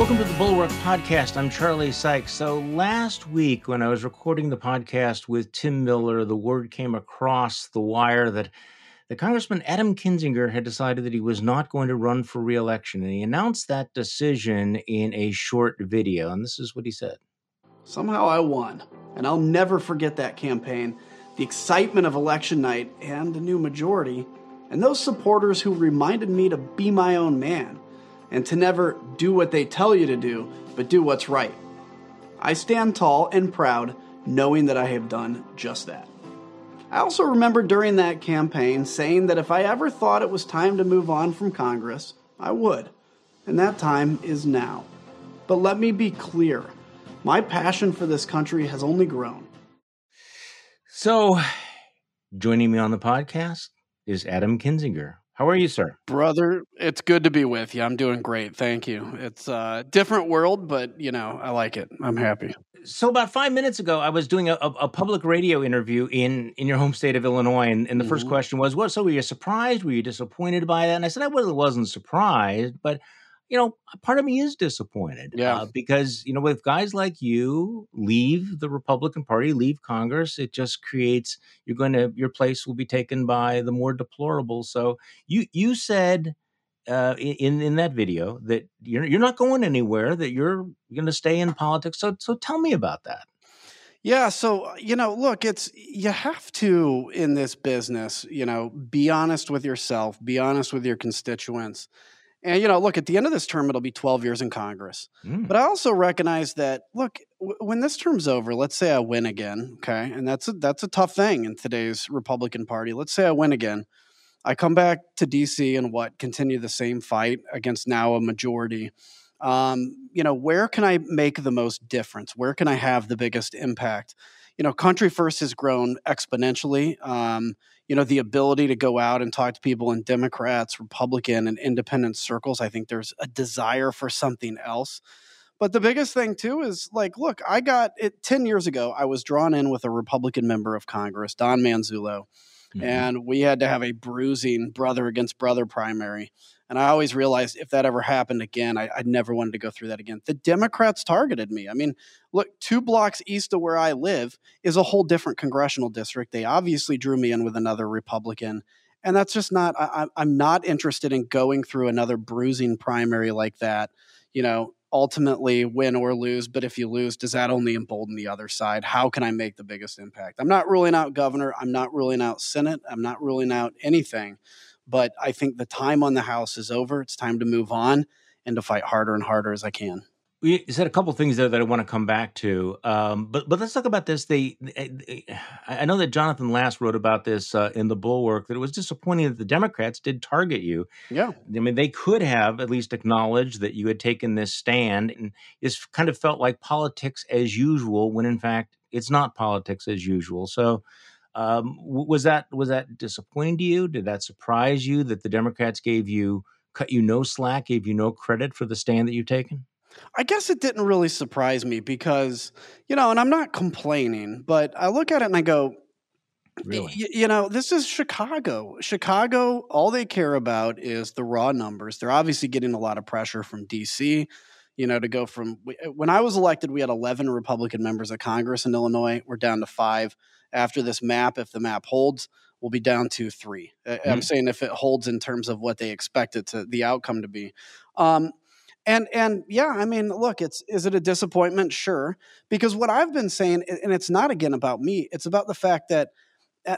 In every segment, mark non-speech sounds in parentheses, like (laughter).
Welcome to the Bulwark Podcast. I'm Charlie Sykes. So, last week when I was recording the podcast with Tim Miller, the word came across the wire that the Congressman Adam Kinzinger had decided that he was not going to run for reelection. And he announced that decision in a short video. And this is what he said Somehow I won. And I'll never forget that campaign, the excitement of election night, and the new majority, and those supporters who reminded me to be my own man and to never do what they tell you to do, but do what's right. I stand tall and proud knowing that I have done just that. I also remember during that campaign saying that if I ever thought it was time to move on from Congress, I would. And that time is now. But let me be clear my passion for this country has only grown. So, joining me on the podcast is Adam Kinzinger. How are you, sir? Brother, it's good to be with you. I'm doing great. Thank you. It's a different world, but you know, I like it. I'm happy. So about five minutes ago, I was doing a, a public radio interview in in your home state of Illinois, and, and the mm-hmm. first question was, "What? So were you surprised? Were you disappointed by that?" And I said, "I really wasn't surprised, but you know, part of me is disappointed. Yeah. Uh, because, you know, if guys like you leave the Republican Party, leave Congress, it just creates, you're going to, your place will be taken by the more deplorable. So you, you said, uh, in in that video that you're you're not going anywhere that you're going to stay in politics so so tell me about that yeah, so uh, you know, look, it's you have to in this business, you know, be honest with yourself, be honest with your constituents. And, you know, look, at the end of this term, it'll be 12 years in Congress. Mm. But I also recognize that, look, w- when this term's over, let's say I win again, okay? And that's a, that's a tough thing in today's Republican Party. Let's say I win again. I come back to DC and what, continue the same fight against now a majority. Um, you know, where can I make the most difference? Where can I have the biggest impact? You know, Country First has grown exponentially. Um, you know the ability to go out and talk to people in democrats republican and independent circles i think there's a desire for something else but the biggest thing too is like look i got it 10 years ago i was drawn in with a republican member of congress don manzullo mm-hmm. and we had to have a bruising brother against brother primary and I always realized if that ever happened again, I, would never wanted to go through that again. The Democrats targeted me. I mean, look, two blocks east of where I live is a whole different congressional district. They obviously drew me in with another Republican. And that's just not, I, I'm not interested in going through another bruising primary like that. You know, ultimately win or lose, but if you lose, does that only embolden the other side? How can I make the biggest impact? I'm not ruling out governor. I'm not ruling out Senate. I'm not ruling out anything. But I think the time on the house is over. It's time to move on and to fight harder and harder as I can. You said a couple things there that I want to come back to, um, but but let's talk about this. They, they, I know that Jonathan Last wrote about this uh, in the Bulwark that it was disappointing that the Democrats did target you. Yeah, I mean they could have at least acknowledged that you had taken this stand, and this kind of felt like politics as usual, when in fact it's not politics as usual. So um, was that was that disappointing to you? Did that surprise you that the Democrats gave you cut you no slack, gave you no credit for the stand that you've taken? I guess it didn't really surprise me because you know, and I'm not complaining, but I look at it and I go, Really? Y- you know, this is Chicago. Chicago, all they care about is the raw numbers. They're obviously getting a lot of pressure from DC, you know, to go from when I was elected, we had 11 Republican members of Congress in Illinois. We're down to five after this map, if the map holds, we'll be down to 3 mm-hmm. I'm saying if it holds in terms of what they expect it to the outcome to be. Um, and and yeah, I mean, look, it's is it a disappointment? Sure, because what I've been saying, and it's not again about me, it's about the fact that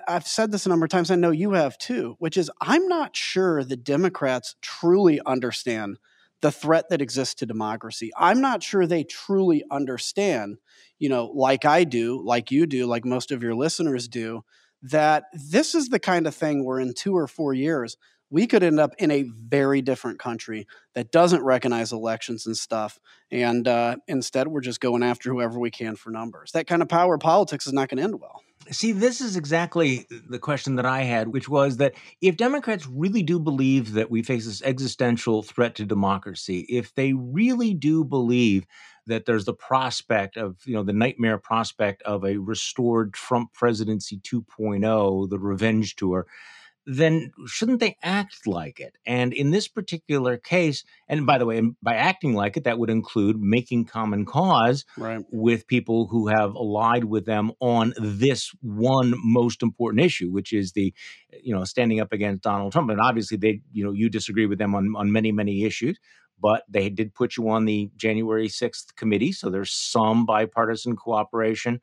I've said this a number of times. I know you have too, which is I'm not sure the Democrats truly understand the threat that exists to democracy. I'm not sure they truly understand you know, like I do, like you do, like most of your listeners do, that this is the kind of thing where in two or four years, we could end up in a very different country that doesn't recognize elections and stuff. And uh, instead, we're just going after whoever we can for numbers. That kind of power politics is not going to end well. See, this is exactly the question that I had, which was that if Democrats really do believe that we face this existential threat to democracy, if they really do believe that there's the prospect of, you know, the nightmare prospect of a restored Trump presidency 2.0, the revenge tour, then shouldn't they act like it? And in this particular case, and by the way, by acting like it, that would include making common cause right. with people who have allied with them on this one most important issue, which is the, you know, standing up against Donald Trump. And obviously, they, you know, you disagree with them on on many many issues, but they did put you on the January sixth committee, so there's some bipartisan cooperation.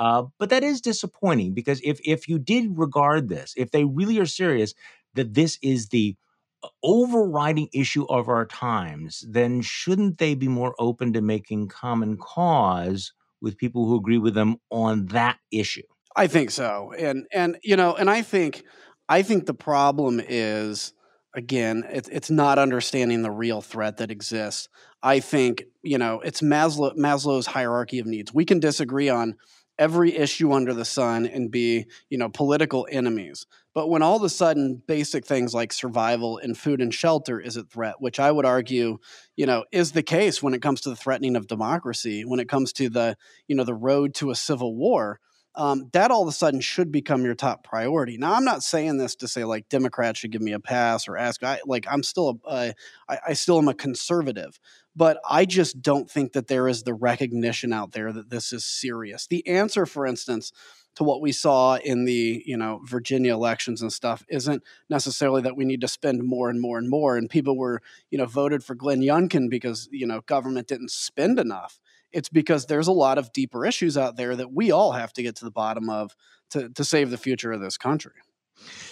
Uh, but that is disappointing because if if you did regard this, if they really are serious that this is the uh, overriding issue of our times, then shouldn't they be more open to making common cause with people who agree with them on that issue? I think so. And and you know, and I think I think the problem is again, it's it's not understanding the real threat that exists. I think, you know, it's Maslow Maslow's hierarchy of needs. We can disagree on every issue under the sun and be, you know, political enemies. But when all of a sudden basic things like survival and food and shelter is at threat, which I would argue, you know, is the case when it comes to the threatening of democracy, when it comes to the, you know, the road to a civil war, um, that all of a sudden should become your top priority. Now, I'm not saying this to say like Democrats should give me a pass or ask. I like I'm still a, I, I still am a conservative, but I just don't think that there is the recognition out there that this is serious. The answer, for instance, to what we saw in the you know Virginia elections and stuff isn't necessarily that we need to spend more and more and more. And people were you know voted for Glenn Youngkin because you know government didn't spend enough it's because there's a lot of deeper issues out there that we all have to get to the bottom of to, to save the future of this country.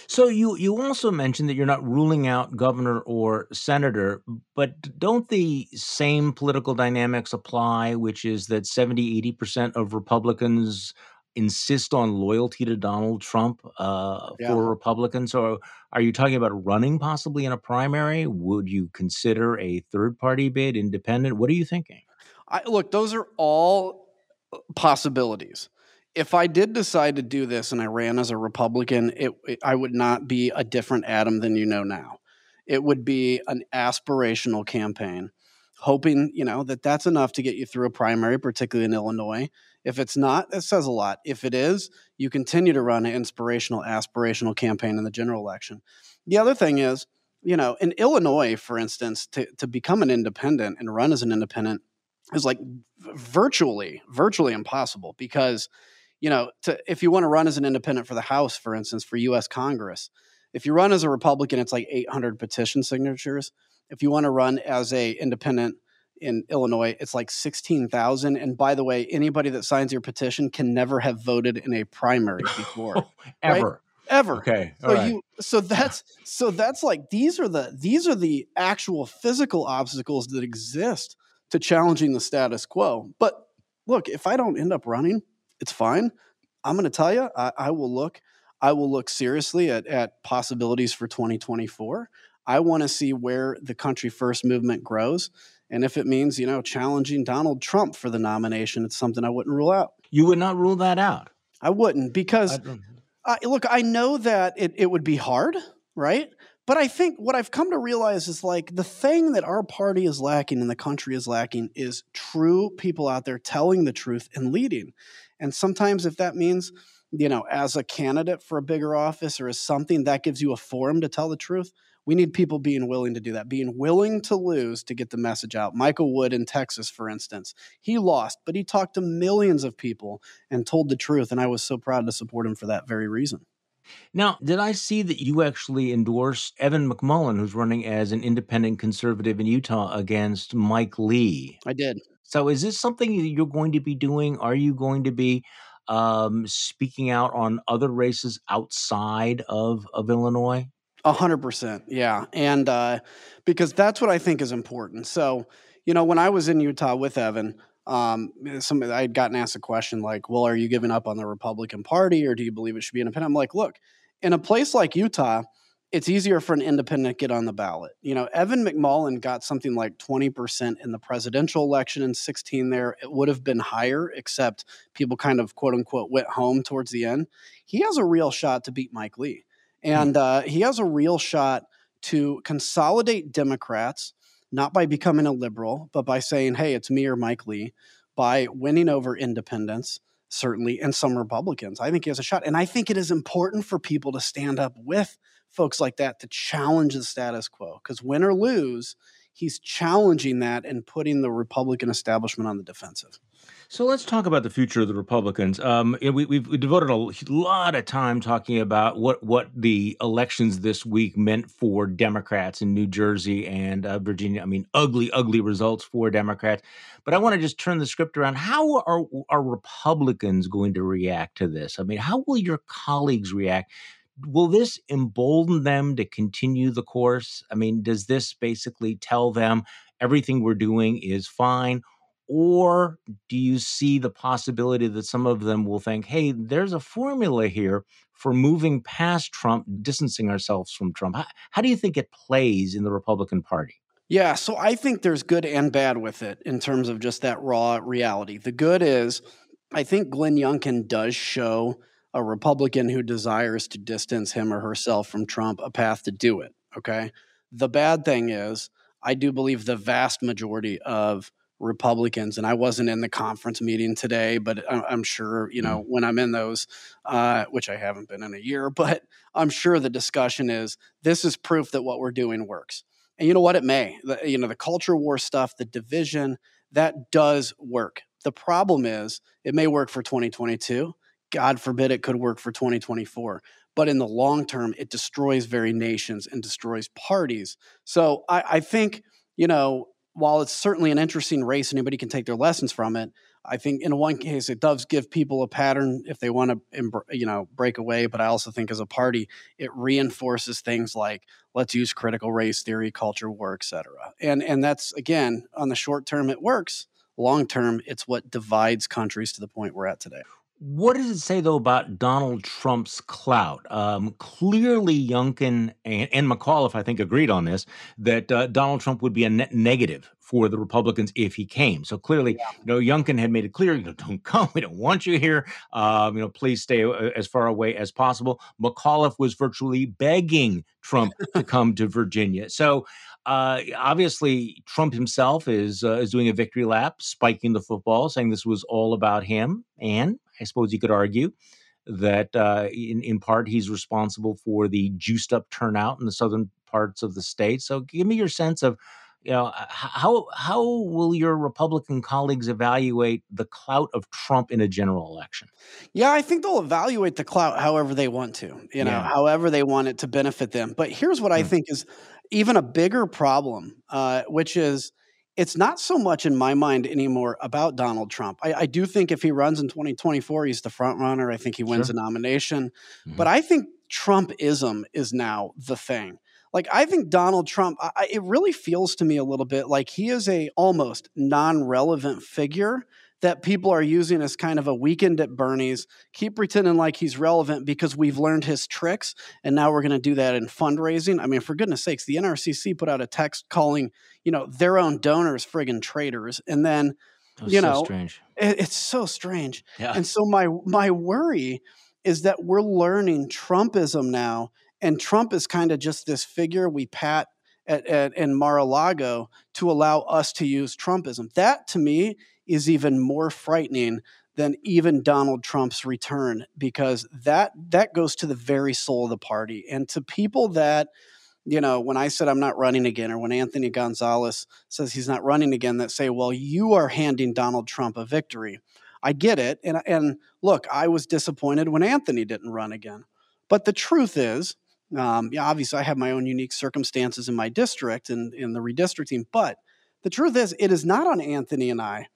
So you you also mentioned that you're not ruling out governor or senator, but don't the same political dynamics apply, which is that 70, 80% of Republicans insist on loyalty to Donald Trump uh, yeah. for Republicans? Or are you talking about running possibly in a primary? Would you consider a third party bid, independent? What are you thinking? I, look, those are all uh, possibilities. If I did decide to do this and I ran as a Republican, it, it, I would not be a different Adam than you know now. It would be an aspirational campaign, hoping you know that that's enough to get you through a primary, particularly in Illinois. If it's not, it says a lot. If it is, you continue to run an inspirational, aspirational campaign in the general election. The other thing is, you know, in Illinois, for instance, to, to become an independent and run as an independent, is like virtually virtually impossible because you know to, if you want to run as an independent for the house for instance for us congress if you run as a republican it's like 800 petition signatures. If you want to run as a independent in illinois it's like 16000 and by the way anybody that signs your petition can never have voted in a primary (laughs) before ever right? ever. Okay. So right. you so that's so that's like these are the these are the actual physical obstacles that exist to challenging the status quo. But look, if I don't end up running, it's fine. I'm going to tell you, I, I, will look. I will look seriously at, at possibilities for 2024. I want to see where the country first movement grows. And if it means, you know, challenging Donald Trump for the nomination, it's something I wouldn't rule out. You would not rule that out. I wouldn't because, I, look, I know that it, it would be hard, right? But I think what I've come to realize is like the thing that our party is lacking and the country is lacking is true people out there telling the truth and leading. And sometimes, if that means, you know, as a candidate for a bigger office or as something that gives you a forum to tell the truth, we need people being willing to do that, being willing to lose to get the message out. Michael Wood in Texas, for instance, he lost, but he talked to millions of people and told the truth. And I was so proud to support him for that very reason. Now, did I see that you actually endorsed Evan McMullin, who's running as an independent conservative in Utah against Mike Lee? I did. So, is this something that you're going to be doing? Are you going to be um, speaking out on other races outside of, of Illinois? A hundred percent, yeah, and uh, because that's what I think is important. So, you know, when I was in Utah with Evan, um, some I had gotten asked a question like, "Well, are you giving up on the Republican Party, or do you believe it should be independent?" I'm like, "Look, in a place like Utah, it's easier for an independent to get on the ballot. You know, Evan McMullin got something like 20% in the presidential election in 16 there. It would have been higher, except people kind of quote unquote went home towards the end. He has a real shot to beat Mike Lee. And uh, he has a real shot to consolidate Democrats not by becoming a liberal, but by saying, hey, it's me or Mike Lee, by winning over independents, certainly, and some Republicans. I think he has a shot. And I think it is important for people to stand up with folks like that to challenge the status quo. Because win or lose, he's challenging that and putting the Republican establishment on the defensive. So let's talk about the future of the Republicans. Um, we, we've we devoted a lot of time talking about what what the elections this week meant for Democrats in New Jersey and uh, Virginia. I mean, ugly, ugly results for Democrats. But I want to just turn the script around. How are are Republicans going to react to this? I mean, how will your colleagues react? Will this embolden them to continue the course? I mean, does this basically tell them everything we're doing is fine? Or do you see the possibility that some of them will think, hey, there's a formula here for moving past Trump, distancing ourselves from Trump? How, how do you think it plays in the Republican Party? Yeah, so I think there's good and bad with it in terms of just that raw reality. The good is, I think Glenn Youngkin does show a Republican who desires to distance him or herself from Trump a path to do it. Okay. The bad thing is, I do believe the vast majority of Republicans, and I wasn't in the conference meeting today, but I'm sure, you know, mm. when I'm in those, uh, which I haven't been in a year, (laughs) but I'm sure the discussion is this is proof that what we're doing works. And you know what? It may. The, you know, the culture war stuff, the division, that does work. The problem is it may work for 2022. God forbid it could work for 2024. But in the long term, it destroys very nations and destroys parties. So I, I think, you know, while it's certainly an interesting race, anybody can take their lessons from it. I think in one case it does give people a pattern if they want to, you know, break away. But I also think as a party, it reinforces things like let's use critical race theory, culture war, et cetera. And and that's again on the short term it works. Long term, it's what divides countries to the point we're at today. What does it say though about Donald Trump's clout? Um, clearly, Youngkin and, and, McAuliffe, I think, agreed on this that uh, Donald Trump would be a net negative for the Republicans if he came. So clearly, yeah. you know, Youngkin had made it clear, you know, don't come, we don't want you here. Um, you know, please stay uh, as far away as possible. McAuliffe was virtually begging Trump to come to Virginia. So uh, obviously, Trump himself is uh, is doing a victory lap, spiking the football, saying this was all about him, and I suppose you could argue that uh, in, in part he's responsible for the juiced up turnout in the southern parts of the state. So give me your sense of you know how how will your republican colleagues evaluate the clout of trump in a general election yeah i think they'll evaluate the clout however they want to you know yeah. however they want it to benefit them but here's what mm. i think is even a bigger problem uh, which is it's not so much in my mind anymore about Donald Trump. I, I, do think if he runs in 2024, he's the front runner. I think he wins sure. a nomination. Mm-hmm. But I think Trumpism is now the thing. Like I think Donald Trump, I, it really feels to me a little bit like he is a almost non-relevant figure that people are using as kind of a weekend at Bernie's, keep pretending like he's relevant because we've learned his tricks. And now we're going to do that in fundraising. I mean, for goodness sakes, the NRCC put out a text calling, you know, their own donors friggin' traitors. And then, you know, strange. It, it's so strange. Yeah. And so my, my worry is that we're learning Trumpism now. And Trump is kind of just this figure we pat at, at, in Mar-a-Lago to allow us to use Trumpism. That to me is even more frightening than even Donald Trump's return because that that goes to the very soul of the party. And to people that you know when I said I'm not running again or when Anthony Gonzalez says he's not running again that say well you are handing Donald Trump a victory. I get it and and look I was disappointed when Anthony didn't run again. But the truth is um, yeah, obviously I have my own unique circumstances in my district and in the redistricting but the truth is it is not on Anthony and I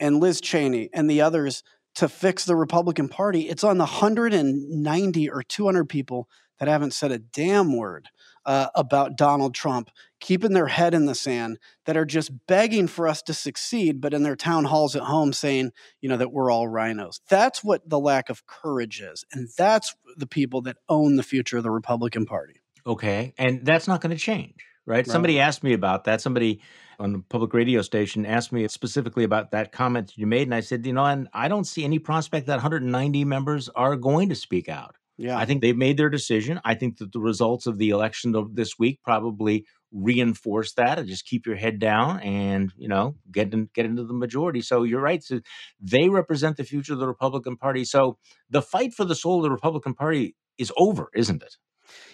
and Liz Cheney and the others to fix the Republican Party. It's on the 190 or 200 people that haven't said a damn word uh, about Donald Trump, keeping their head in the sand, that are just begging for us to succeed, but in their town halls at home saying, you know, that we're all RINOs. That's what the lack of courage is. And that's the people that own the future of the Republican Party. Okay. And that's not going to change, right? right? Somebody asked me about that. Somebody on the public radio station asked me specifically about that comment you made. And I said, you know, and I don't see any prospect that 190 members are going to speak out. Yeah. I think they've made their decision. I think that the results of the election of this week probably reinforce that and just keep your head down and you know get in, get into the majority. So you're right. So they represent the future of the Republican Party. So the fight for the soul of the Republican Party is over, isn't it?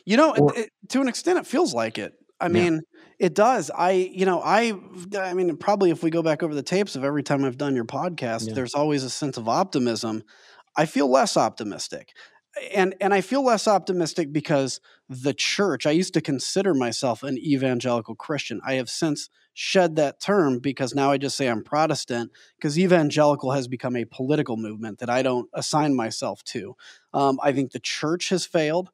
You know, or, it, it, to an extent, it feels like it. I mean, yeah. it does. I, you know, I, I mean, probably if we go back over the tapes of every time I've done your podcast, yeah. there's always a sense of optimism. I feel less optimistic and and I feel less optimistic because the church. I used to consider myself an evangelical Christian. I have since shed that term because now I just say I'm Protestant because evangelical has become a political movement that I don't assign myself to. Um, I think the church has failed.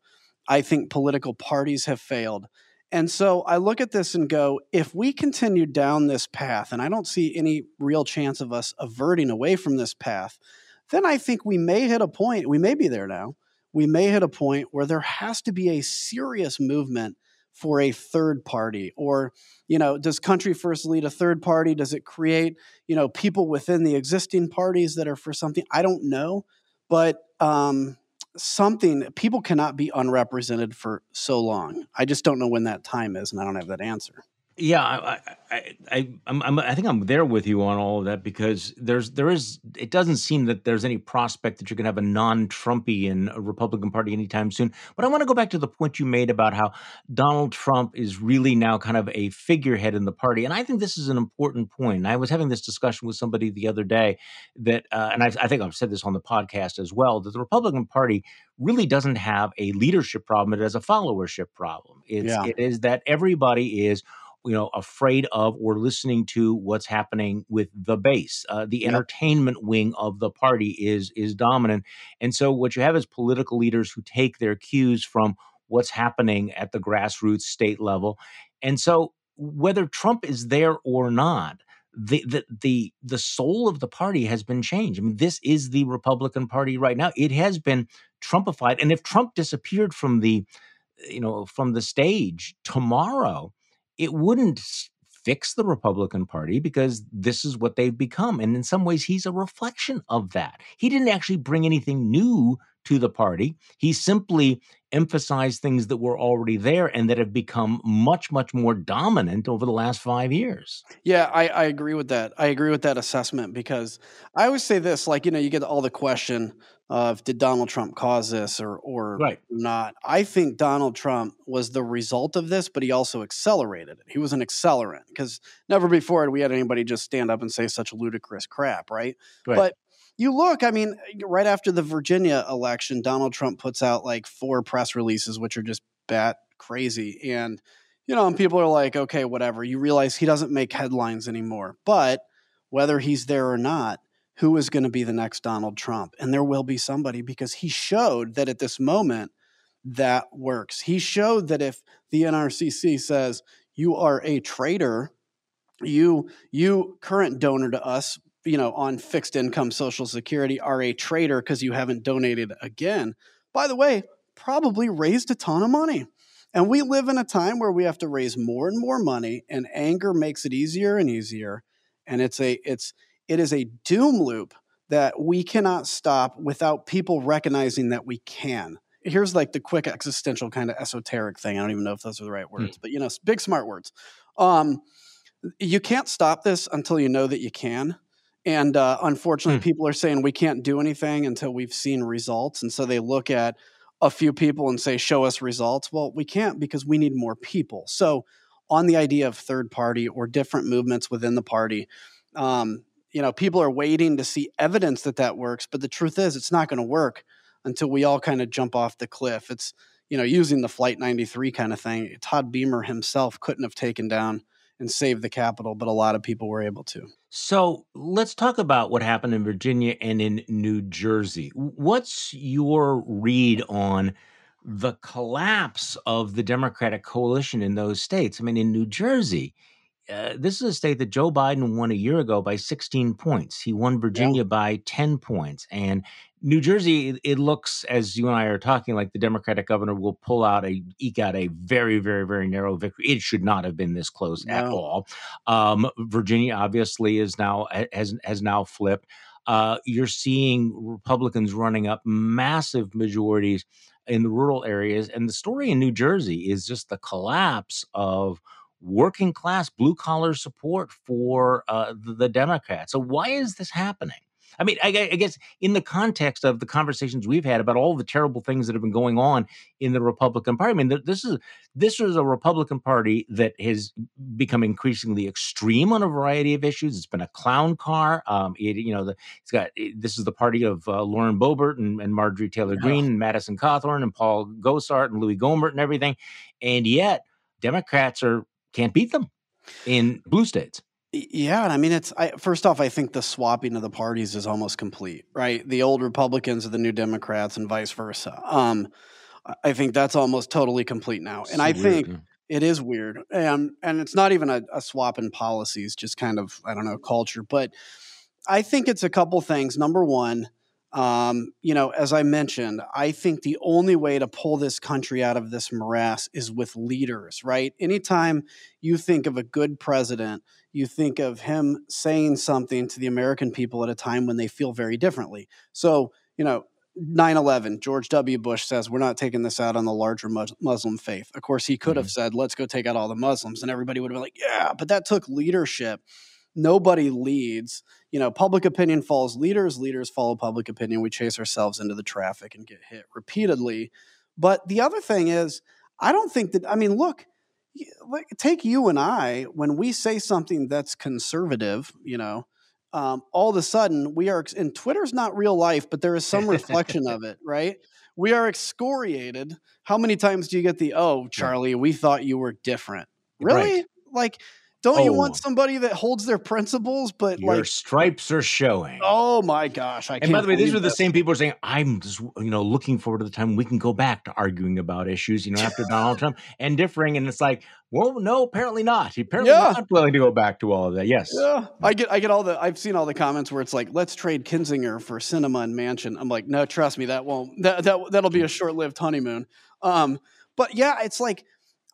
I think political parties have failed. And so I look at this and go, if we continue down this path, and I don't see any real chance of us averting away from this path, then I think we may hit a point, we may be there now, we may hit a point where there has to be a serious movement for a third party or you know does country first lead a third party? Does it create you know people within the existing parties that are for something? I don't know but um, something people cannot be unrepresented for so long. I just don't know when that time is and i don't have that answer yeah, I, I, I, I'm, I'm, I think I'm there with you on all of that because there's, there is, it doesn't seem that there's any prospect that you're going to have a non-Trumpian Republican Party anytime soon. But I want to go back to the point you made about how Donald Trump is really now kind of a figurehead in the party, and I think this is an important point. I was having this discussion with somebody the other day that, uh, and I, I think I've said this on the podcast as well, that the Republican Party really doesn't have a leadership problem; it has a followership problem. It's, yeah. It is that everybody is you know afraid of or listening to what's happening with the base uh, the yep. entertainment wing of the party is is dominant and so what you have is political leaders who take their cues from what's happening at the grassroots state level and so whether trump is there or not the, the the the soul of the party has been changed. I mean, this is the Republican Party right now. It has been Trumpified, and if Trump disappeared from the, you know, from the stage tomorrow, it wouldn't fix the Republican Party because this is what they've become. And in some ways, he's a reflection of that. He didn't actually bring anything new to the party. He simply emphasized things that were already there and that have become much, much more dominant over the last five years. Yeah, I, I agree with that. I agree with that assessment because I always say this like, you know, you get all the question of did Donald Trump cause this or or right. not. I think Donald Trump was the result of this, but he also accelerated it. He was an accelerant because never before had we had anybody just stand up and say such ludicrous crap, right? right. But you look, I mean, right after the Virginia election, Donald Trump puts out like four press releases, which are just bat crazy. And, you know, and people are like, okay, whatever. You realize he doesn't make headlines anymore. But whether he's there or not, who is going to be the next Donald Trump? And there will be somebody because he showed that at this moment, that works. He showed that if the NRCC says you are a traitor, you you current donor to us you know, on fixed income Social Security are a traitor because you haven't donated again. By the way, probably raised a ton of money. And we live in a time where we have to raise more and more money, and anger makes it easier and easier. And it's a it's it is a doom loop that we cannot stop without people recognizing that we can. Here's like the quick existential kind of esoteric thing. I don't even know if those are the right words, mm. but you know, big smart words. Um, you can't stop this until you know that you can. And uh, unfortunately, hmm. people are saying we can't do anything until we've seen results. And so they look at a few people and say, show us results. Well, we can't because we need more people. So, on the idea of third party or different movements within the party, um, you know, people are waiting to see evidence that that works. But the truth is, it's not going to work until we all kind of jump off the cliff. It's, you know, using the Flight 93 kind of thing. Todd Beamer himself couldn't have taken down and saved the Capitol, but a lot of people were able to. So let's talk about what happened in Virginia and in New Jersey. What's your read on the collapse of the Democratic coalition in those states? I mean, in New Jersey, uh, this is a state that Joe Biden won a year ago by 16 points. He won Virginia yeah. by 10 points. And New Jersey, it, it, looks as you and I are talking like the Democratic governor will pull out a eke out a very, very, very narrow victory. It should not have been this close no. at all. Um, Virginia obviously is now has has now flipped. Uh, you're seeing Republicans running up massive majorities in the rural areas, and the story in New Jersey is just the collapse of working class, blue collar support for uh, the, the Democrats. So why is this happening? I mean, I, I, guess in the context of the conversations we've had about all the terrible things that have been going on in the Republican Party, I mean, this is this is a Republican Party that has become increasingly extreme on a variety of issues. It's been a clown car. Um, it, you know, the, it's got it, this is the party of uh, Lauren Boebert and, and Marjorie Taylor Greene and Madison Cawthorn and Paul Gosar and Louis Gohmert and everything, and yet Democrats are can't beat them in blue states. Yeah, and I mean, it's I, first off, I think the swapping of the parties is almost complete, right? The old Republicans are the new Democrats, and vice versa. Um, I think that's almost totally complete now, and so I weird, think yeah. it is weird, and and it's not even a, a swap in policies, just kind of I don't know culture, but I think it's a couple things. Number one, um, you know, as I mentioned, I think the only way to pull this country out of this morass is with leaders, right? Anytime you think of a good president, you think of him saying something to the American people at a time when they feel very differently. So, you know, 9 11, George W. Bush says, We're not taking this out on the larger Muslim faith. Of course, he could have mm-hmm. said, Let's go take out all the Muslims. And everybody would have been like, Yeah, but that took leadership nobody leads. You know, public opinion follows leaders, leaders follow public opinion. We chase ourselves into the traffic and get hit repeatedly. But the other thing is, I don't think that, I mean, look, take you and I, when we say something that's conservative, you know, um, all of a sudden we are, and Twitter's not real life, but there is some (laughs) reflection of it, right? We are excoriated. How many times do you get the, oh, Charlie, we thought you were different? Really? Right. Like, don't oh. you want oh. somebody that holds their principles, but your like stripes are showing? Oh my gosh! I and by the way, these are the same people saying, "I'm just you know looking forward to the time we can go back to arguing about issues." You know, after Donald Trump (laughs) and differing, and it's like, well, no, apparently not. He apparently yeah. not willing to go back to all of that. Yes, yeah. I get, I get all the. I've seen all the comments where it's like, "Let's trade Kinzinger for Sinema and Manchin." I'm like, no, trust me, that won't. That that that'll be a short lived honeymoon. Um, but yeah, it's like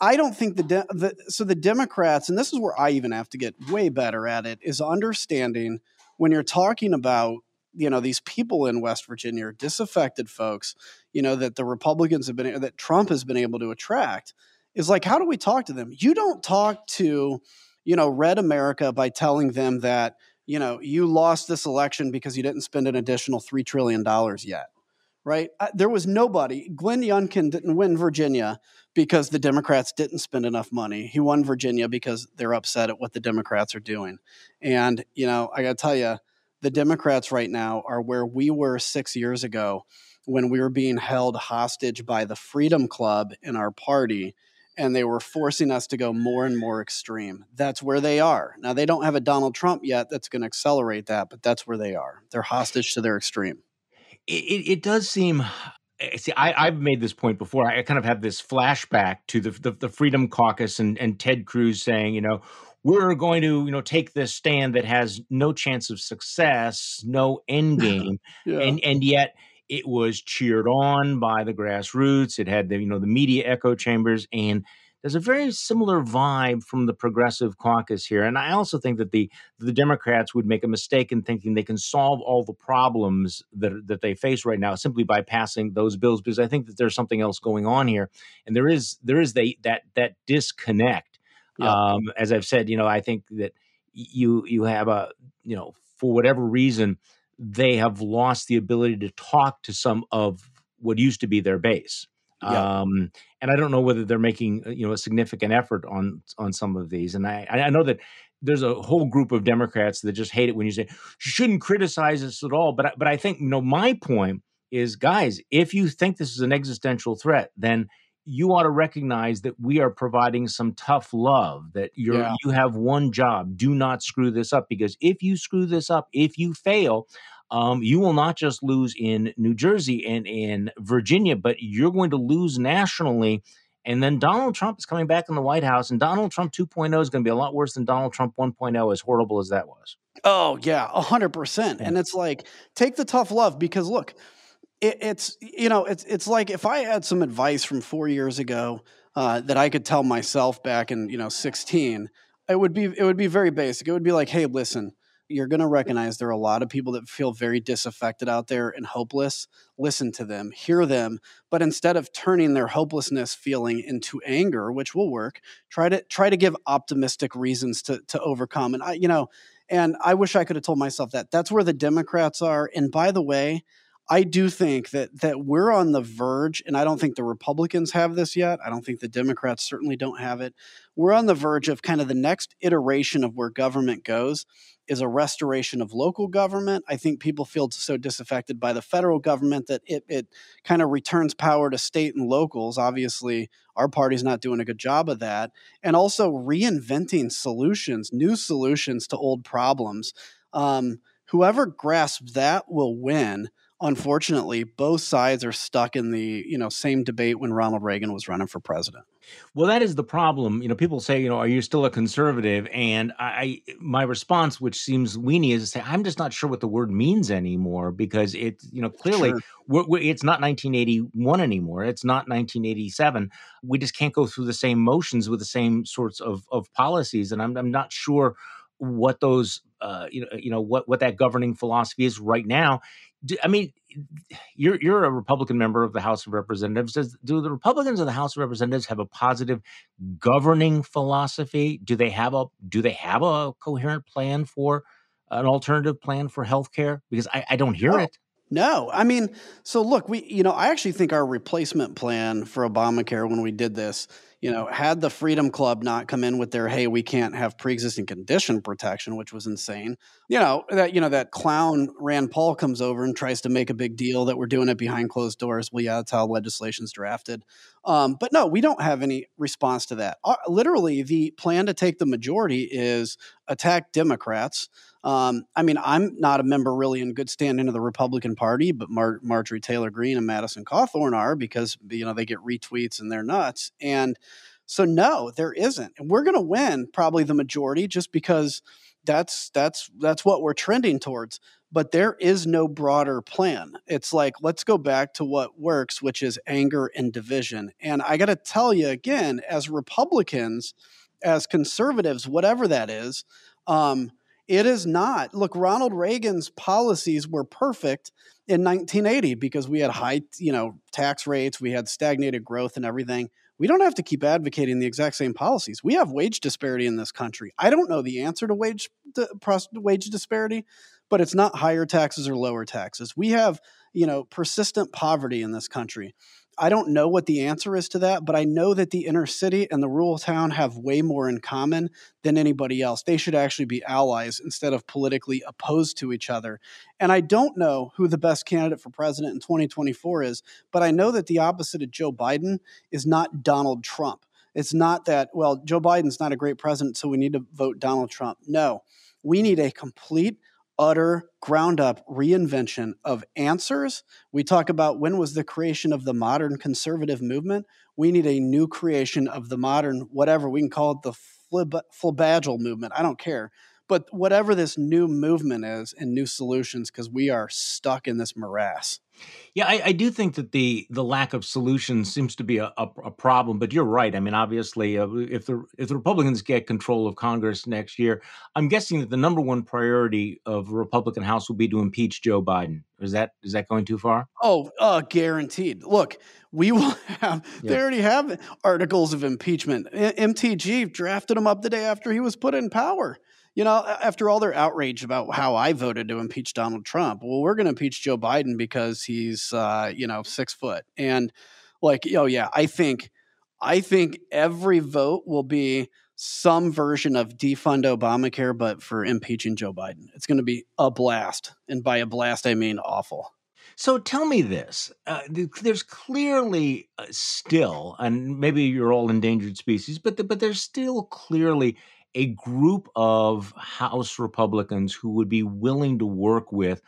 I don't think the, de- the so the Democrats, and this is where I even have to get way better at it, is understanding when you're talking about you know these people in West Virginia, disaffected folks, you know that the Republicans have been that Trump has been able to attract, is like how do we talk to them? You don't talk to you know red America by telling them that you know you lost this election because you didn't spend an additional three trillion dollars yet right? Uh, there was nobody. Glenn Youngkin didn't win Virginia because the Democrats didn't spend enough money. He won Virginia because they're upset at what the Democrats are doing. And, you know, I got to tell you, the Democrats right now are where we were six years ago when we were being held hostage by the Freedom Club in our party. And they were forcing us to go more and more extreme. That's where they are. Now, they don't have a Donald Trump yet that's going to accelerate that, but that's where they are. They're hostage to their extreme it, it does seem eh, see I, have made this point before i kind of have this flashback to the, the, the freedom caucus and, and ted cruz saying you know we're going to you know take this stand that has no chance of success no end (laughs) game yeah. and and yet it was cheered on by the grassroots it had the you know the media echo chambers and there's a very similar vibe from the progressive caucus here. And I also think that the the Democrats would make a mistake in thinking they can solve all the problems that that they face right now simply by passing those bills, because I think that there's something else going on here, and there is there is the, that that disconnect. Yeah. Um, as I've said, you know, I think that you you have a you know for whatever reason they have lost the ability to talk to some of what used to be their base. Yeah. Um, and I don't know whether they're making uh, you know a significant effort on on some of these. And I I know that there's a whole group of Democrats that just hate it when you say you shouldn't criticize us at all. But but I think you know my point is, guys, if you think this is an existential threat, then you ought to recognize that we are providing some tough love that you're yeah. you have one job do not screw this up because if you screw this up if you fail um, you will not just lose in New Jersey and in Virginia, but you're going to lose nationally. And then Donald Trump is coming back in the White House, and Donald Trump 2.0 is going to be a lot worse than Donald Trump 1.0, as horrible as that was. Oh, yeah, 100%. And it's like, take the tough love because look, it, it's, you know, it's, it's like if I had some advice from four years ago uh, that I could tell myself back in, you know, 16, it would be, it would be very basic. It would be like, hey, listen, you're going to recognize there are a lot of people that feel very disaffected out there and hopeless. Listen to them, hear them, but instead of turning their hopelessness feeling into anger, which will work, try to try to give optimistic reasons to to overcome. And I, you know, and I wish I could have told myself that. That's where the Democrats are. And by the way, I do think that that we're on the verge, and I don't think the Republicans have this yet. I don't think the Democrats certainly don't have it. We're on the verge of kind of the next iteration of where government goes is a restoration of local government. I think people feel so disaffected by the federal government that it, it kind of returns power to state and locals. Obviously, our party's not doing a good job of that. And also reinventing solutions, new solutions to old problems. Um, whoever grasps that will win unfortunately, both sides are stuck in the you know same debate when Ronald Reagan was running for president. Well, that is the problem. You know, people say, you know, are you still a conservative? And I, my response, which seems weenie, is to say, I'm just not sure what the word means anymore because it, you know, clearly sure. we're, we're, it's not 1981 anymore. It's not 1987. We just can't go through the same motions with the same sorts of of policies, and I'm I'm not sure what those uh, you know you know what what that governing philosophy is right now do, I mean, you're you're a Republican member of the House of Representatives. Does do the Republicans of the House of Representatives have a positive governing philosophy? Do they have a do they have a coherent plan for an alternative plan for health care? Because I, I don't hear it. No, I mean, so look, we, you know, I actually think our replacement plan for Obamacare when we did this you know, had the Freedom Club not come in with their "Hey, we can't have pre-existing condition protection," which was insane. You know that you know that clown Rand Paul comes over and tries to make a big deal that we're doing it behind closed doors. Well, yeah, that's how legislation's drafted. Um, but no, we don't have any response to that. Uh, literally, the plan to take the majority is attack Democrats. Um, I mean, I'm not a member really in good standing of the Republican Party, but Mar- Marjorie Taylor Greene and Madison Cawthorn are because you know they get retweets and they're nuts. And so, no, there isn't, and we're going to win probably the majority just because that's that's that's what we're trending towards. But there is no broader plan. It's like let's go back to what works, which is anger and division. And I got to tell you again, as Republicans, as conservatives, whatever that is. Um, it is not. Look, Ronald Reagan's policies were perfect in 1980 because we had high, you know, tax rates, we had stagnated growth and everything. We don't have to keep advocating the exact same policies. We have wage disparity in this country. I don't know the answer to wage wage disparity, but it's not higher taxes or lower taxes. We have, you know, persistent poverty in this country. I don't know what the answer is to that, but I know that the inner city and the rural town have way more in common than anybody else. They should actually be allies instead of politically opposed to each other. And I don't know who the best candidate for president in 2024 is, but I know that the opposite of Joe Biden is not Donald Trump. It's not that, well, Joe Biden's not a great president, so we need to vote Donald Trump. No, we need a complete utter ground up reinvention of answers. We talk about when was the creation of the modern conservative movement. We need a new creation of the modern, whatever we can call it, the flib- movement. I don't care. But whatever this new movement is and new solutions, because we are stuck in this morass. Yeah, I, I, do think that the the lack of solutions seems to be a, a, a problem. But you're right. I mean, obviously, uh, if the if the Republicans get control of Congress next year, I'm guessing that the number one priority of the Republican House will be to impeach Joe Biden. Is that is that going too far? Oh, uh, guaranteed. Look, we will (laughs) have. Yeah. They already have articles of impeachment. MTG drafted him up the day after he was put in power you know, after all their outrage about how I voted to impeach Donald Trump, well, we're going to impeach Joe Biden because he's, uh, you know, six foot. And like, oh yeah, I think, I think every vote will be some version of defund Obamacare, but for impeaching Joe Biden. It's going to be a blast, and by a blast, I mean awful. So tell me this: uh, there's clearly uh, still, and maybe you're all endangered species, but the, but there's still clearly a group of House Republicans who would be willing to work with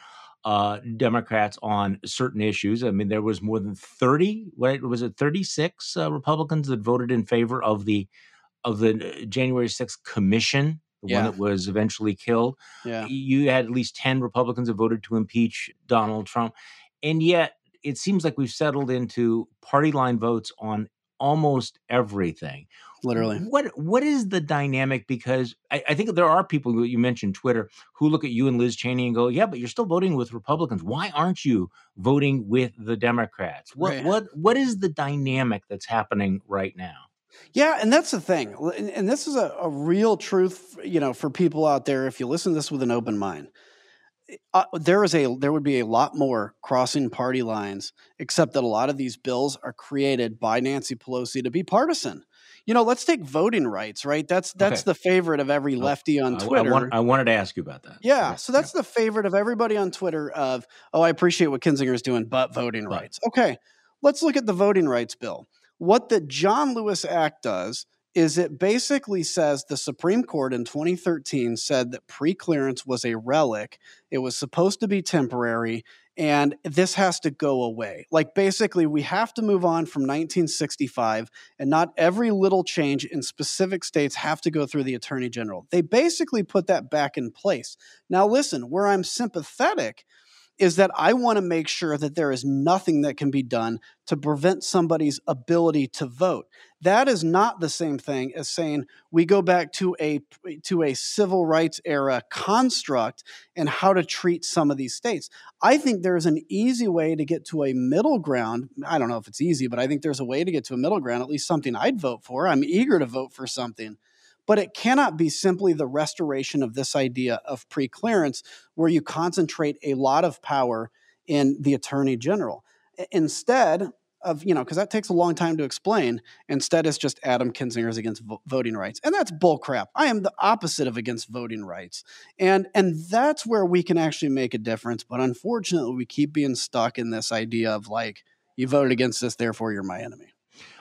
uh, Democrats on certain issues. I mean, there was more than thirty. What was it? Thirty six uh, Republicans that voted in favor of the of the January sixth commission, the yeah. one that was eventually killed. Yeah. You had at least ten Republicans that voted to impeach Donald Trump, and yet it seems like we've settled into party line votes on almost everything. Literally. What what is the dynamic? Because I, I think there are people who you mentioned Twitter who look at you and Liz Cheney and go, "Yeah, but you're still voting with Republicans. Why aren't you voting with the Democrats?" What Right. what what is the dynamic that's happening right now? Yeah, and that's the thing. And, and this is a, a real truth, you know, for people out there. If you listen to this with an open mind, uh, there is a there would be a lot more crossing party lines, except that a lot of these bills are created by Nancy Pelosi to be partisan. You know, let's take voting rights, right? That's that's Okay. the favorite of every lefty on I, I Twitter. want- I wanted to ask you about that. Yeah, so that's the favorite of everybody on Twitter of, oh, I appreciate what Kinzinger's doing, but voting Right. rights. Okay, let's look at the voting rights bill. What the John Lewis Act does is it basically says the Supreme Court in 2013 said that pre-clearance was a relic. It was supposed to be temporary and this has to go away. Like basically we have to move on from 1965 and not every little change in specific states have to go through the attorney general. They basically put that back in place. Now, listen, where I'm sympathetic is that I want to make sure that there is nothing that can be done to prevent somebody's ability to vote. That is not the same thing as saying we go back to a to a civil rights era construct and how to treat some of these states. I think there's an easy way to get to a middle ground. I don't know if it's easy, but I think there's a way to get to a middle ground, at least something I'd vote for. I'm eager to vote for something. But it cannot be simply the restoration of this idea of preclearance where you concentrate a lot of power in the attorney general. Instead of, you know, because that takes a long time to explain, instead it's just Adam Kinzinger's against vo- voting rights. And that's bullcrap. I am the opposite of against voting rights. And and that's where we can actually make a difference. But unfortunately, we keep being stuck in this idea of like, you voted against this, therefore you're my enemy.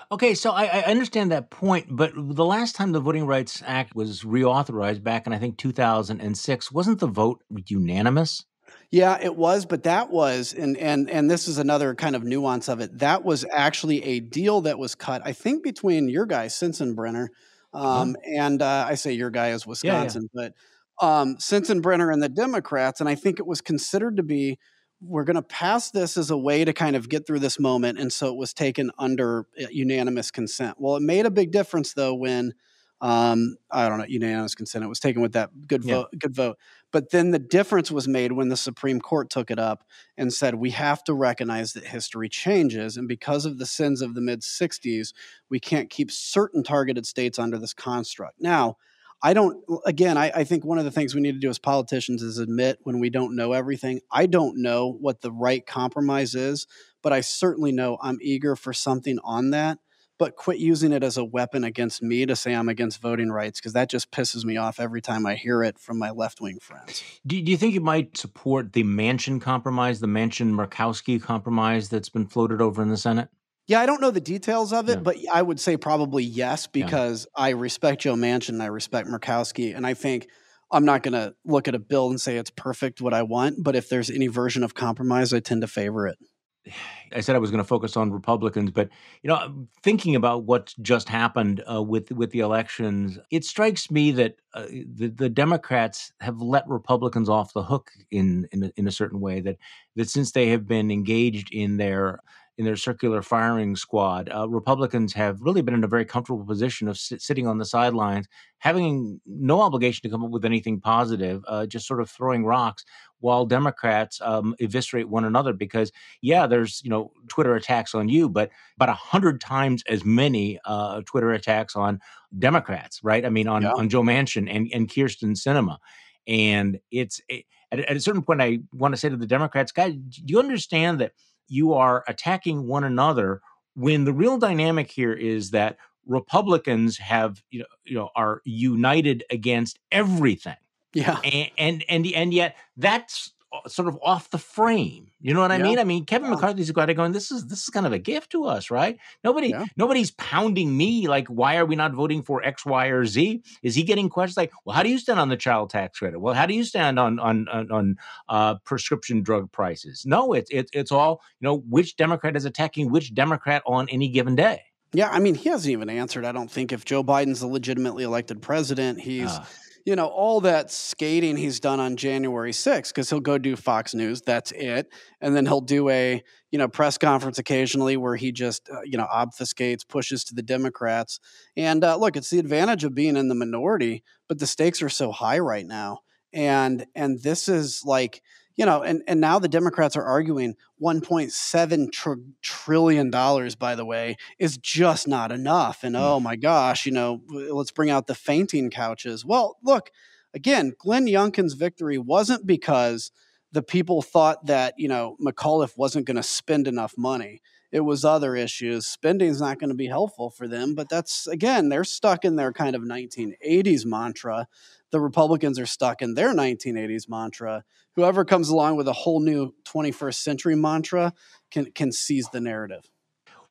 Okay, so I, I understand that point, but the last time the Voting Rights Act was reauthorized back in I think 2006, wasn't the vote unanimous? Yeah, it was, but that was, and and and this is another kind of nuance of it. That was actually a deal that was cut, I think, between your guy Sensenbrenner, um, and uh, I say your guy is yeah. Wisconsin, but um, Sensenbrenner and the Democrats, and I think it was considered to be we're going to pass this as a way to kind of get through this moment, and so it was taken under uh, unanimous consent. Well, it made a big difference though when um, I don't know unanimous consent. It was taken with that good Yeah. vote, good vote. But then the difference was made when the Supreme Court took it up and said, we have to recognize that history changes. And because of the sins of the mid 60s, we can't keep certain targeted states under this construct. Now, I don't, again, I, I think one of the things we need to do as politicians is admit when we don't know everything. I don't know what the right compromise is, but I certainly know I'm eager for something on that. But quit using it as a weapon against me to say I'm against voting rights because that just pisses me off every time I hear it from my left wing friends. Do, do you think you might support the Manchin compromise, the Manchin Murkowski compromise that's been floated over in the Senate? Yeah, I don't know the details of it, Yeah. but I would say probably yes Yeah. because I respect Joe Manchin and I respect Murkowski, and I think I'm not going to look at a bill and say it's perfect what I want, but if there's any version of compromise, I tend to favor it. (sighs) I said I was going to focus on Republicans, but you know, thinking about what just happened uh, with with the elections, it strikes me that uh, the, the Democrats have let Republicans off the hook in in a, in a certain way. That that since they have been engaged in their in their circular firing squad, uh, Republicans have really been in a very comfortable position of sit, sitting on the sidelines, having no obligation to come up with anything positive, uh, just sort of throwing rocks, while Democrats um, eviscerate one another because yeah, there's you know Twitter attacks on you, but about a hundred times as many uh, Twitter attacks on Democrats, right? I mean, on Yeah. on Joe Manchin and and Kyrsten Sinema, and it's it, at, at a certain point, I want to say to the Democrats, guys, do you understand that you are attacking one another when the real dynamic here is that Republicans have you know you know are united against everything Yeah. and and and, and yet that's sort of off the frame. You know what I Yeah. mean? I mean, Kevin Yeah. McCarthy's got it going. This is this is kind of a gift to us, right? Nobody Yeah. nobody's pounding me like, why are we not voting for X, Y, or Z? Is he getting questions like, well, how do you stand on the child tax credit? Well, how do you stand on on on, on uh, prescription drug prices? No, it's it's it's all you know. Which Democrat is attacking which Democrat on any given day? Yeah. I mean, he hasn't even answered, I don't think, if Joe Biden's the legitimately elected president. He's. Uh, you know, all that skating he's done on January 6th, because he'll go do Fox News, that's it. And then he'll do a, you know, press conference occasionally where he just, uh, you know, obfuscates, pushes to the Democrats. And uh, look, it's the advantage of being in the minority, but the stakes are so high right now. And and this is like, you know, and, and now the Democrats are arguing 1.7 tr- trillion dollars, by the way, is just not enough. And mm. oh my gosh, you know, let's bring out the fainting couches. Well, look, again, Glenn Youngkin's victory wasn't because the people thought that, you know, McAuliffe wasn't going to spend enough money. It was other issues. Spending is not going to be helpful for them, but that's again, they're stuck in their kind of 1980s mantra the Republicans are stuck in their 1980s mantra. Whoever comes along with a whole new 21st century mantra can can seize the narrative.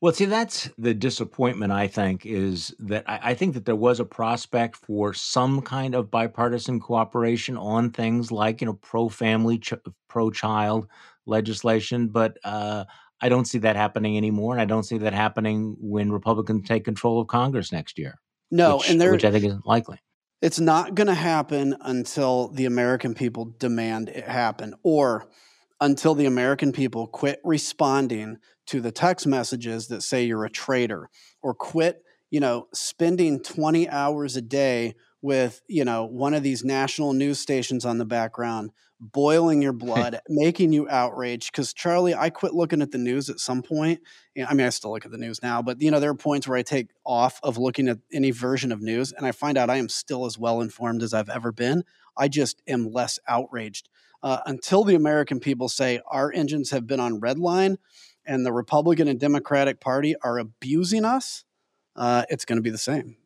Well, see, that's the disappointment, I think, is that I, I, think that there was a prospect for some kind of bipartisan cooperation on things like, you know, pro family, ch- pro child legislation. But uh, I don't see that happening anymore. And I don't see that happening when Republicans take control of Congress next year. No, which, and there, which I think is likely. It's not going to happen until the American people demand it happen or until the American people quit responding to the text messages that say you're a traitor or quit, you know, spending 20 hours a day with, you know, one of these national news stations on the background boiling your (laughs) blood, making you outraged. Because Charlie, I quit looking at the news at some point. I mean, I still look at the news now, but you know, there are points where I take off of looking at any version of news, and I find out I am still as well informed as I've ever been. I just am less outraged uh, until the American people say our engines have been on red line, and the Republican and Democratic Party are abusing us. Uh, it's going to be the same.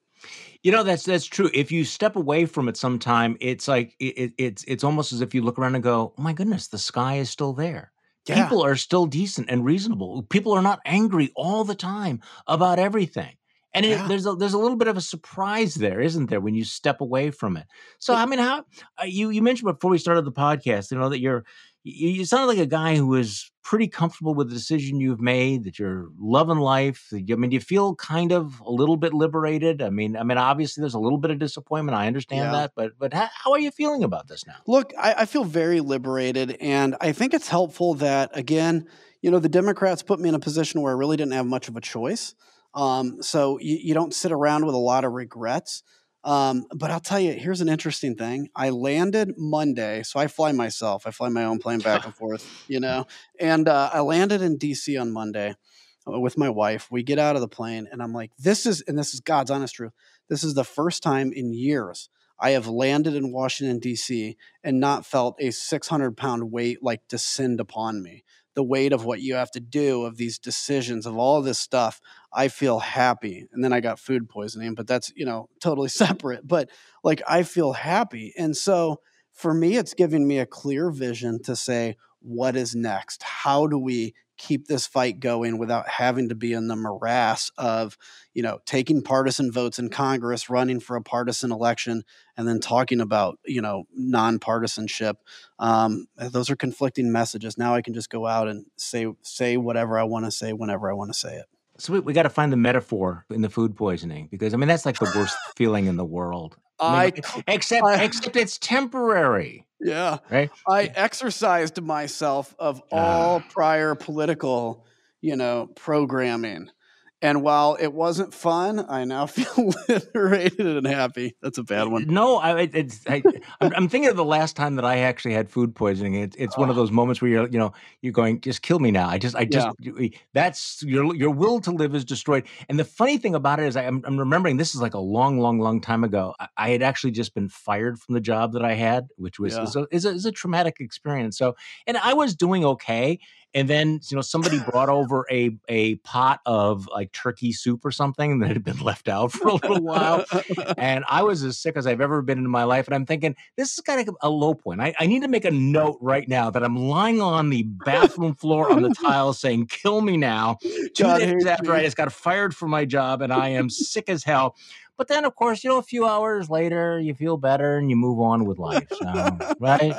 You know that's that's true. If you step away from it sometime, it's like it, it's it's almost as if you look around and go, "Oh my goodness, the sky is still there. Yeah. People are still decent and reasonable. People are not angry all the time about everything." And yeah. it, there's a there's a little bit of a surprise there, isn't there, when you step away from it? So I mean, how uh, you you mentioned before we started the podcast, you know, that you're you sound like a guy who is pretty comfortable with the decision you've made that you're loving life i mean do you feel kind of a little bit liberated? I mean i mean obviously there's a little bit of disappointment i understand yeah. that but but how, how, are you feeling about this now? Look I, I feel very liberated and i think it's helpful that again you know the democrats put me in a position where i really didn't have much of a choice. Um, so you, you don't sit around with a lot of regrets um, but I'll tell you, here's an interesting thing. I landed Monday, so I fly myself. I fly my own plane back and forth, you know. And uh, I landed in DC on Monday uh, with my wife. We get out of the plane, and I'm like, "This is," and this is God's honest truth. This is the first time in years I have landed in Washington D.C. and not felt a 600 pound weight like descend upon me the weight of what you have to do of these decisions of all this stuff i feel happy. And then i got food poisoning but that's you know totally (laughs) separate but like i feel happy. And so for me it's giving me a clear vision to say what is next? How do we keep this fight going without having to be in the morass of, you know, taking partisan votes in Congress, running for a partisan election, and then talking about, you know, nonpartisanship. Um, those are conflicting messages. Now I can just go out and say say whatever I want to say whenever I want to say it. So we, we got to find the metaphor in the food poisoning because I mean that's like the worst (sighs) feeling in the world. I, mean, I except I, except it's temporary. Yeah. Right. I exercised myself of all uh, prior political, you know, programming. And while it wasn't fun, I now (laughs) feel liberated and happy. That's a bad one. No, I, it's, I, am thinking of the last time that I actually had food poisoning. It's, it's oh. one of those moments where you're, you know, you're going, just kill me now. I just, I just, yeah. that's your your will to live is destroyed. And the funny thing about it is, I, am I'm remembering this is like a long, long, long time ago. I, I, had actually just been fired from the job that I had, which was yeah. is, a, is, a, is a traumatic experience. So, and I was doing okay and then you know somebody brought (sighs) over a a pot of like turkey soup or something that had been left out for a little while and i was as sick as i've ever been in my life and i'm thinking this is kind of a low point. I, I need to make a note right now that i'm lying on the bathroom floor on the tile saying kill me now two God days after i just got fired from my job and i am sick as hell but then, of course, you know, a few hours later, you feel better and you move on with life. So, right?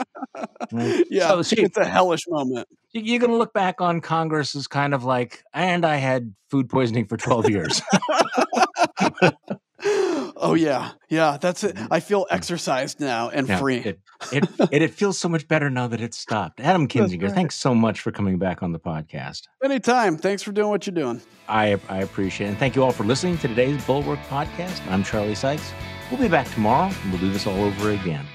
Yeah, so, so it's a hellish moment. You're going to look back on Congress as kind of like, and I had food poisoning for 12 years. (laughs) (laughs) Oh yeah, yeah. That's it. Mm-hmm. I feel exercised now and Yeah, free. It, it, it, it feels so much better now that it's stopped. Adam (laughs) Kinzinger, right. thanks so much for coming back on the podcast. Anytime. Thanks for doing what you're doing. I, I appreciate it. And thank you all for listening to today's Bulwark podcast. I'm Charlie Sykes. We'll be back tomorrow and we'll do this all over again.